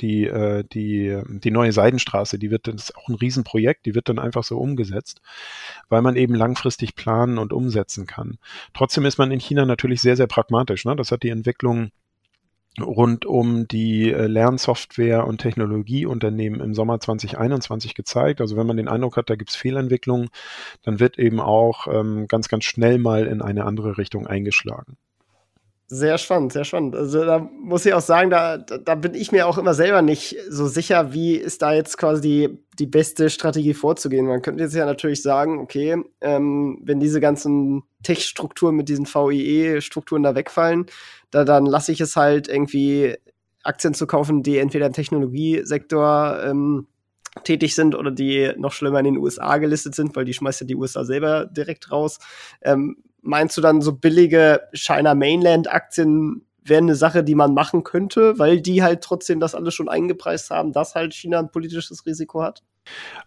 die, äh, die, die neue Seidenstraße, die wird, das ist auch ein Riesenprojekt, die wird dann einfach so umgesetzt, weil man eben langfristig planen und umsetzen kann. Trotzdem ist man in China natürlich sehr, sehr pragmatisch. Ne? Das hat die Entwicklung rund um die äh, Lernsoftware- und Technologieunternehmen im Sommer 2021 gezeigt. Also wenn man den Eindruck hat, da gibt es Fehlentwicklungen, dann wird eben auch ähm, ganz, ganz schnell mal in eine andere Richtung eingeschlagen. Sehr spannend, sehr spannend. Also da muss ich auch sagen, da, da bin ich mir auch immer selber nicht so sicher, wie ist da jetzt quasi die, die beste Strategie vorzugehen. Man könnte jetzt ja natürlich sagen, okay, ähm, wenn diese ganzen Tech-Strukturen mit diesen VIE-Strukturen da wegfallen, da, dann lasse ich es halt irgendwie Aktien zu kaufen, die entweder im Technologiesektor ähm, tätig sind oder die noch schlimmer in den USA gelistet sind, weil die schmeißt ja die USA selber direkt raus. Ähm, meinst du dann so billige China Mainland Aktien wäre eine Sache, die man machen könnte, weil die halt trotzdem das alles schon eingepreist haben, dass halt China ein politisches Risiko hat?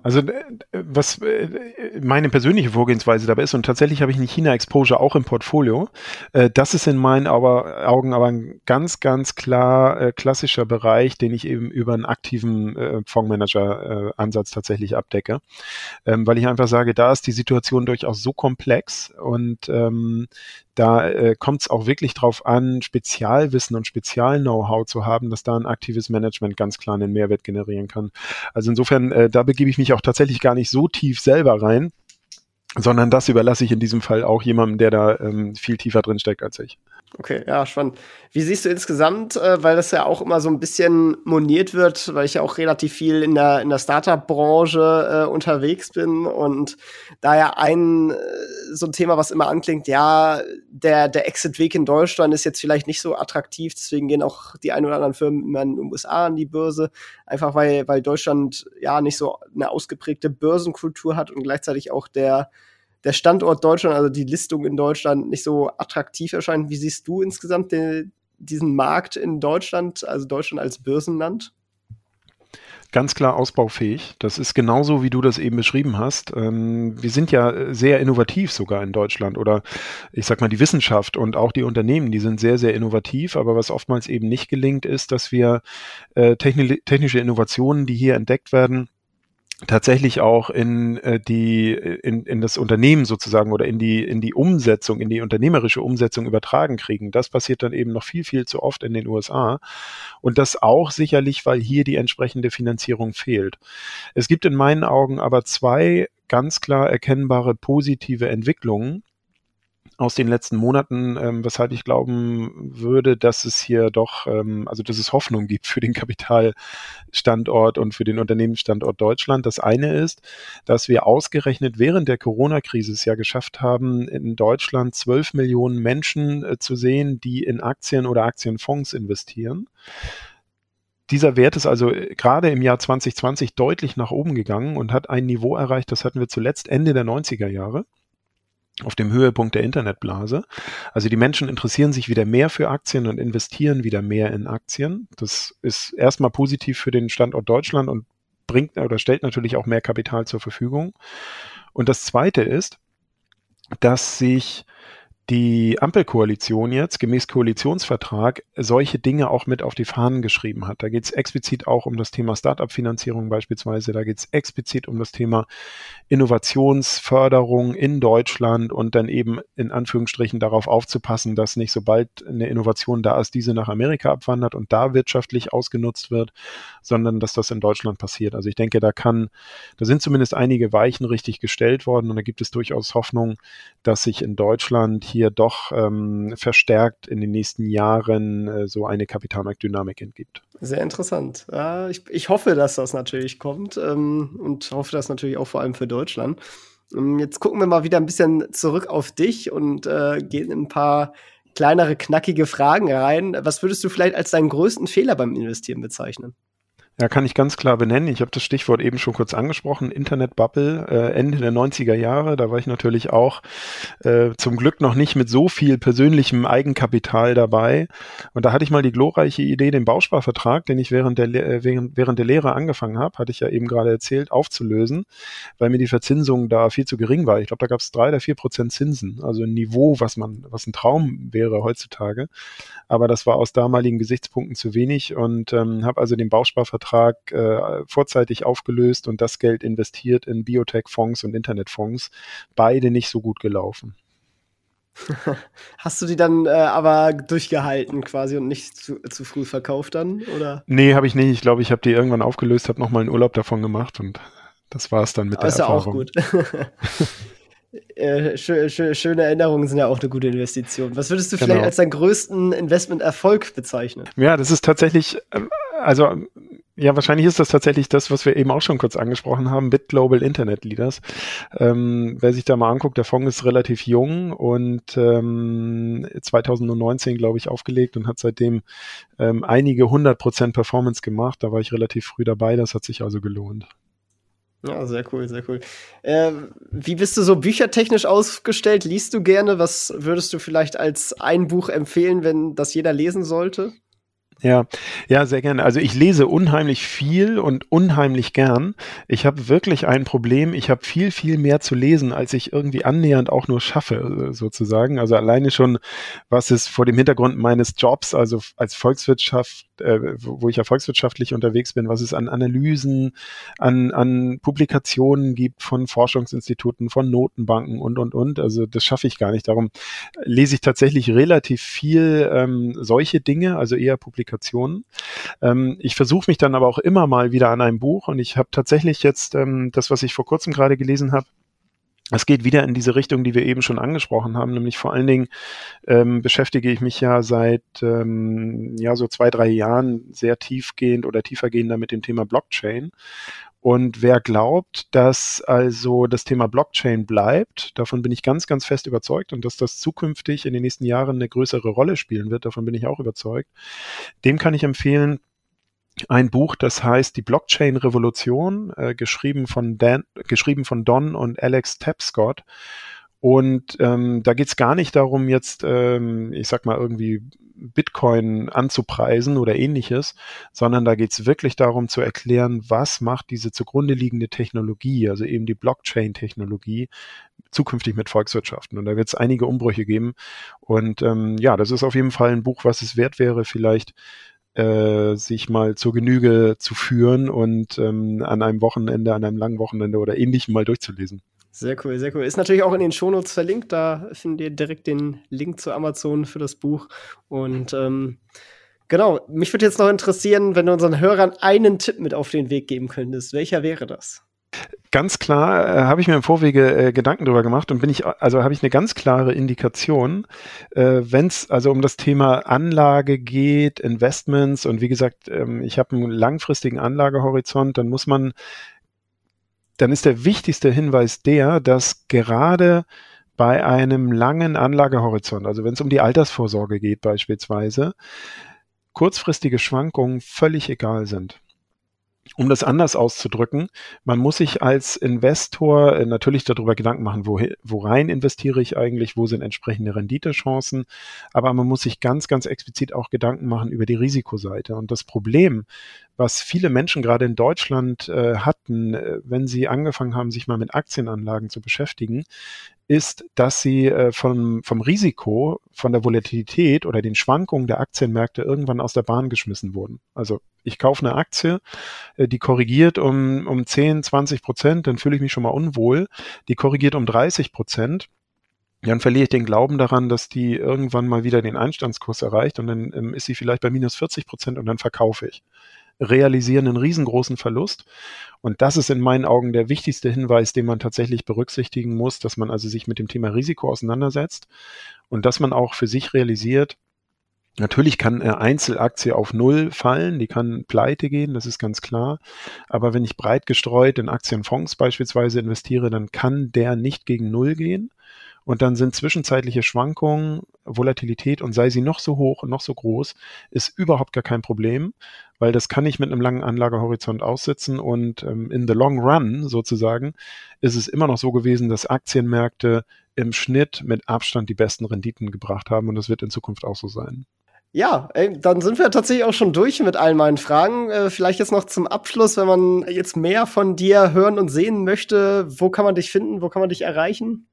Also äh, was äh, meine persönliche Vorgehensweise dabei ist, und tatsächlich habe ich eine China-Exposure auch im Portfolio, äh, das ist in meinen Augen aber ein ganz, ganz klar klassischer Bereich, den ich eben über einen aktiven Fondsmanager-Ansatz tatsächlich abdecke, ähm, weil ich einfach sage, da ist die Situation durchaus so komplex und ähm, da äh, kommt es auch wirklich drauf an, Spezialwissen und Spezial-Know-how zu haben, dass da ein aktives Management ganz klar einen Mehrwert generieren kann. Also insofern, äh, da begebe ich mich auch tatsächlich gar nicht so tief selber rein, sondern das überlasse ich in diesem Fall auch jemandem, der da ähm, viel tiefer drin steckt als ich. Okay, ja, spannend. Wie siehst du insgesamt, äh, weil das ja auch immer so ein bisschen moniert wird, weil ich ja auch relativ viel in der, in der Startup-Branche äh, unterwegs bin und da ja ein äh, so ein Thema, was immer anklingt, ja, der, der Exit-Weg in Deutschland ist jetzt vielleicht nicht so attraktiv, deswegen gehen auch die ein oder anderen Firmen immer in den USA an die Börse, einfach weil, weil Deutschland ja nicht so eine ausgeprägte Börsenkultur hat und gleichzeitig auch der der Standort Deutschland, also die Listung in Deutschland nicht so attraktiv erscheint. Wie siehst du insgesamt den, diesen Markt in Deutschland, also Deutschland als Börsenland? Ganz klar ausbaufähig. Das ist genauso, wie du das eben beschrieben hast. Ähm, wir sind ja sehr innovativ sogar in Deutschland oder ich sag mal die Wissenschaft und auch die Unternehmen, die sind sehr, sehr innovativ. Aber was oftmals eben nicht gelingt, ist, dass wir äh, technische Innovationen, die hier entdeckt werden, tatsächlich auch in äh, die in, in das Unternehmen sozusagen oder in die in die Umsetzung in die unternehmerische Umsetzung übertragen kriegen. Das passiert dann eben noch viel viel zu oft in den USA und das auch sicherlich weil hier die entsprechende Finanzierung fehlt. Es gibt in meinen Augen aber zwei ganz klar erkennbare positive Entwicklungen aus den letzten Monaten, ähm, weshalb ich glauben würde, dass es hier doch, ähm, also dass es Hoffnung (laughs) gibt für den Kapitalstandort und für den Unternehmensstandort Deutschland. Das eine ist, dass wir ausgerechnet während der Corona-Krise es ja geschafft haben, in Deutschland zwölf Millionen Menschen äh, zu sehen, die in Aktien oder Aktienfonds investieren. Dieser Wert ist also äh, gerade im Jahr 2020 deutlich nach oben gegangen und hat ein Niveau erreicht, das hatten wir zuletzt Ende der 90er Jahre auf dem Höhepunkt der Internetblase. Also die Menschen interessieren sich wieder mehr für Aktien und investieren wieder mehr in Aktien. Das ist erstmal positiv für den Standort Deutschland und bringt oder stellt natürlich auch mehr Kapital zur Verfügung. Und das Zweite ist, dass sich die Ampelkoalition jetzt gemäß Koalitionsvertrag solche Dinge auch mit auf die Fahnen geschrieben hat. Da geht es explizit auch um das Thema Startup-Finanzierung beispielsweise, da geht es explizit um das Thema Innovationsförderung in Deutschland und dann eben in Anführungsstrichen darauf aufzupassen, dass nicht sobald eine Innovation da ist, diese nach Amerika abwandert und da wirtschaftlich ausgenutzt wird, sondern dass das in Deutschland passiert. Also ich denke, da kann, da sind zumindest einige Weichen richtig gestellt worden und da gibt es durchaus Hoffnung, dass sich in Deutschland hier doch ähm, verstärkt in den nächsten Jahren äh, so eine Kapitalmarktdynamik entgibt. Sehr interessant. Ja, ich, ich hoffe, dass das natürlich kommt ähm, und hoffe das natürlich auch vor allem für Deutschland. Ähm, jetzt gucken wir mal wieder ein bisschen zurück auf dich und äh, gehen in ein paar kleinere, knackige Fragen rein. Was würdest du vielleicht als deinen größten Fehler beim Investieren bezeichnen? Ja, kann ich ganz klar benennen. Ich habe das Stichwort eben schon kurz angesprochen. Internetbubble, äh, Ende der 90er Jahre. Da war ich natürlich auch äh, zum Glück noch nicht mit so viel persönlichem Eigenkapital dabei. Und da hatte ich mal die glorreiche Idee, den Bausparvertrag, den ich während der, äh, während, während der Lehre angefangen habe, hatte ich ja eben gerade erzählt, aufzulösen, weil mir die Verzinsung da viel zu gering war. Ich glaube, da gab es drei oder vier Prozent Zinsen. Also ein Niveau, was man, was ein Traum wäre heutzutage. Aber das war aus damaligen Gesichtspunkten zu wenig und ähm, habe also den Bausparvertrag Vertrag äh, vorzeitig aufgelöst und das Geld investiert in Biotech-Fonds und Internetfonds. Beide nicht so gut gelaufen. (laughs) Hast du die dann äh, aber durchgehalten quasi und nicht zu, zu früh verkauft dann? Oder? Nee, habe ich nicht. Ich glaube, ich habe die irgendwann aufgelöst, habe nochmal einen Urlaub davon gemacht und das war es dann mit aber der ist Erfahrung. Ist ja auch gut. (laughs) Äh, schö schö schöne Erinnerungen sind ja auch eine gute Investition. Was würdest du vielleicht genau. als deinen größten Investmenterfolg bezeichnen? Ja, das ist tatsächlich, ähm, also ja, wahrscheinlich ist das tatsächlich das, was wir eben auch schon kurz angesprochen haben, Bit Global Internet Leaders. Ähm, wer sich da mal anguckt, der Fonds ist relativ jung und ähm, 2019, glaube ich, aufgelegt und hat seitdem ähm, einige 100% Performance gemacht. Da war ich relativ früh dabei, das hat sich also gelohnt. Ja, sehr cool, sehr cool. Äh, wie bist du so büchertechnisch ausgestellt? Liest du gerne? Was würdest du vielleicht als ein Buch empfehlen, wenn das jeder lesen sollte? Ja, ja, sehr gerne. Also ich lese unheimlich viel und unheimlich gern. Ich habe wirklich ein Problem. Ich habe viel, viel mehr zu lesen, als ich irgendwie annähernd auch nur schaffe, sozusagen. Also alleine schon, was es vor dem Hintergrund meines Jobs, also als Volkswirtschaft, äh, wo ich ja volkswirtschaftlich unterwegs bin, was es an Analysen, an, an Publikationen gibt von Forschungsinstituten, von Notenbanken und, und, und. Also das schaffe ich gar nicht. Darum lese ich tatsächlich relativ viel ähm, solche Dinge, also eher Publikationen Publikationen. Ähm, ich versuche mich dann aber auch immer mal wieder an einem Buch und ich habe tatsächlich jetzt ähm, das, was ich vor kurzem gerade gelesen habe, es geht wieder in diese Richtung, die wir eben schon angesprochen haben, nämlich vor allen Dingen ähm, beschäftige ich mich ja seit ähm, ja so zwei, drei Jahren sehr tiefgehend oder tiefergehender mit dem Thema Blockchain. Und wer glaubt, dass also das Thema Blockchain bleibt, davon bin ich ganz, ganz fest überzeugt und dass das zukünftig in den nächsten Jahren eine größere Rolle spielen wird, davon bin ich auch überzeugt, dem kann ich empfehlen, ein Buch, das heißt Die Blockchain-Revolution, äh, geschrieben, von Dan, geschrieben von Don und Alex Tapscott. Und ähm, da geht es gar nicht darum, jetzt, ähm, ich sag mal, irgendwie Bitcoin anzupreisen oder ähnliches, sondern da geht es wirklich darum zu erklären, was macht diese zugrunde liegende Technologie, also eben die Blockchain-Technologie, zukünftig mit Volkswirtschaften. Und da wird es einige Umbrüche geben. Und ähm, ja, das ist auf jeden Fall ein Buch, was es wert wäre, vielleicht äh, sich mal zur Genüge zu führen und ähm, an einem Wochenende, an einem langen Wochenende oder ähnlichem mal durchzulesen. Sehr cool, sehr cool. Ist natürlich auch in den Shownotes verlinkt. Da findet ihr direkt den Link zu Amazon für das Buch. Und ähm, genau, mich würde jetzt noch interessieren, wenn du unseren Hörern einen Tipp mit auf den Weg geben könntest. Welcher wäre das? Ganz klar äh, habe ich mir im Vorwege äh, Gedanken darüber gemacht und bin ich, also habe ich eine ganz klare Indikation, äh, wenn es also um das Thema Anlage geht, Investments und wie gesagt, ähm, ich habe einen langfristigen Anlagehorizont, dann muss man dann ist der wichtigste Hinweis der, dass gerade bei einem langen Anlagehorizont, also wenn es um die Altersvorsorge geht beispielsweise, kurzfristige Schwankungen völlig egal sind um das anders auszudrücken, man muss sich als Investor äh, natürlich darüber Gedanken machen, wo, worein investiere ich eigentlich, wo sind entsprechende Renditechancen, aber man muss sich ganz, ganz explizit auch Gedanken machen über die Risikoseite. Und das Problem, was viele Menschen gerade in Deutschland äh, hatten, äh, wenn sie angefangen haben, sich mal mit Aktienanlagen zu beschäftigen, ist, dass sie äh, vom, vom Risiko, von der Volatilität oder den Schwankungen der Aktienmärkte irgendwann aus der Bahn geschmissen wurden. Also ich kaufe eine Aktie, äh, die korrigiert um, um 10, 20 Prozent, dann fühle ich mich schon mal unwohl. Die korrigiert um 30 Prozent dann verliere ich den Glauben daran, dass die irgendwann mal wieder den Einstandskurs erreicht und dann ähm, ist sie vielleicht bei minus 40 Prozent und dann verkaufe ich realisieren einen riesengroßen Verlust. Und das ist in meinen Augen der wichtigste Hinweis, den man tatsächlich berücksichtigen muss, dass man also sich mit dem Thema Risiko auseinandersetzt und dass man auch für sich realisiert, Natürlich kann eine Einzelaktie auf Null fallen, die kann pleite gehen, das ist ganz klar. Aber wenn ich breit gestreut in Aktienfonds beispielsweise investiere, dann kann der nicht gegen Null gehen. Und dann sind zwischenzeitliche Schwankungen, Volatilität und sei sie noch so hoch und noch so groß, ist überhaupt gar kein Problem, weil das kann ich mit einem langen Anlagehorizont aussitzen und ähm, in the long run sozusagen ist es immer noch so gewesen, dass Aktienmärkte im Schnitt mit Abstand die besten Renditen gebracht haben und das wird in Zukunft auch so sein. Ja, dann sind wir tatsächlich auch schon durch mit all meinen Fragen. Äh, vielleicht jetzt noch zum Abschluss, wenn man jetzt mehr von dir hören und sehen möchte, wo kann man dich finden, wo kann man dich erreichen?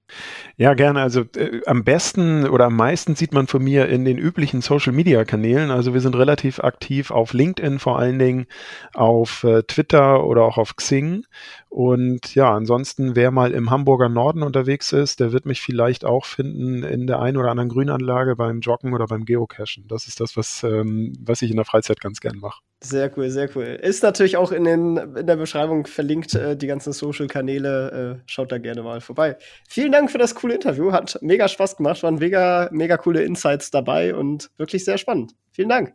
Ja, gerne. Also äh, am besten oder am meisten sieht man von mir in den üblichen Social-Media-Kanälen. Also wir sind relativ aktiv auf LinkedIn vor allen Dingen, auf äh, Twitter oder auch auf Xing. Und ja, ansonsten, wer mal im Hamburger Norden unterwegs ist, der wird mich vielleicht auch finden in der einen oder anderen Grünanlage beim Joggen oder beim Geocachen. Das ist das, was, ähm, was ich in der Freizeit ganz gern mache. Sehr cool, sehr cool. Ist natürlich auch in, den, in der Beschreibung verlinkt, äh, die ganzen Social-Kanäle. Äh, schaut da gerne mal vorbei. Vielen Dank für das coole Interview. Hat mega Spaß gemacht. Waren mega, mega coole Insights dabei und wirklich sehr spannend. Vielen Dank.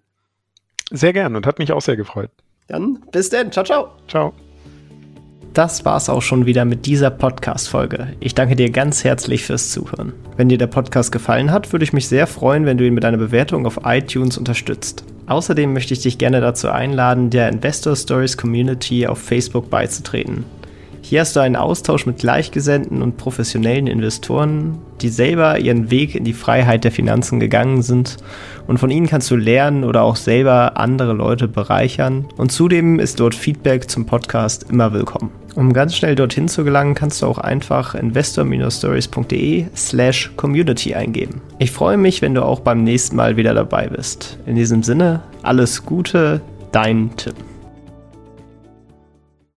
Sehr gern und hat mich auch sehr gefreut. Dann bis dann. Ciao, ciao. Ciao. Das war's auch schon wieder mit dieser Podcast-Folge. Ich danke dir ganz herzlich fürs Zuhören. Wenn dir der Podcast gefallen hat, würde ich mich sehr freuen, wenn du ihn mit einer Bewertung auf iTunes unterstützt. Außerdem möchte ich dich gerne dazu einladen, der Investor Stories Community auf Facebook beizutreten. Hier hast du einen Austausch mit Gleichgesinnten und professionellen Investoren, die selber ihren Weg in die Freiheit der Finanzen gegangen sind und von ihnen kannst du lernen oder auch selber andere Leute bereichern und zudem ist dort Feedback zum Podcast immer willkommen. Um ganz schnell dorthin zu gelangen, kannst du auch einfach investor-stories.de slash community eingeben. Ich freue mich, wenn du auch beim nächsten Mal wieder dabei bist. In diesem Sinne, alles Gute, dein Tim.